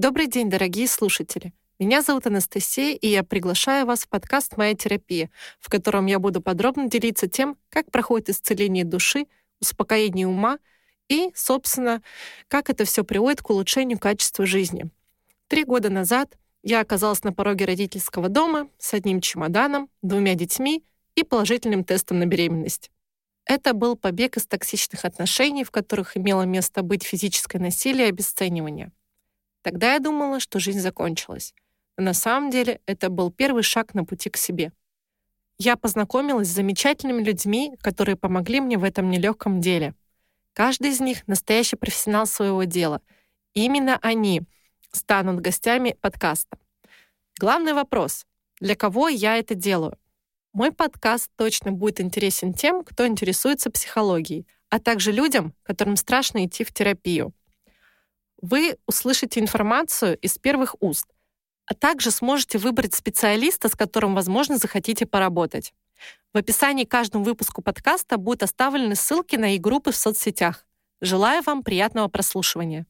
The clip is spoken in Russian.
Добрый день, дорогие слушатели. Меня зовут Анастасия, и я приглашаю вас в подкаст «Моя терапия», в котором я буду подробно делиться тем, как проходит исцеление души, успокоение ума и, собственно, как это все приводит к улучшению качества жизни. Три года назад я оказалась на пороге родительского дома с одним чемоданом, двумя детьми и положительным тестом на беременность. Это был побег из токсичных отношений, в которых имело место быть физическое насилие и обесценивание. Тогда я думала, что жизнь закончилась. Но на самом деле это был первый шаг на пути к себе. Я познакомилась с замечательными людьми, которые помогли мне в этом нелегком деле. Каждый из них — настоящий профессионал своего дела. Именно они станут гостями подкаста. Главный вопрос — для кого я это делаю? Мой подкаст точно будет интересен тем, кто интересуется психологией, а также людям, которым страшно идти в терапию. Вы услышите информацию из первых уст, а также сможете выбрать специалиста, с которым, возможно, захотите поработать. В описании к каждому выпуску подкаста будут оставлены ссылки на их группы в соцсетях. Желаю вам приятного прослушивания.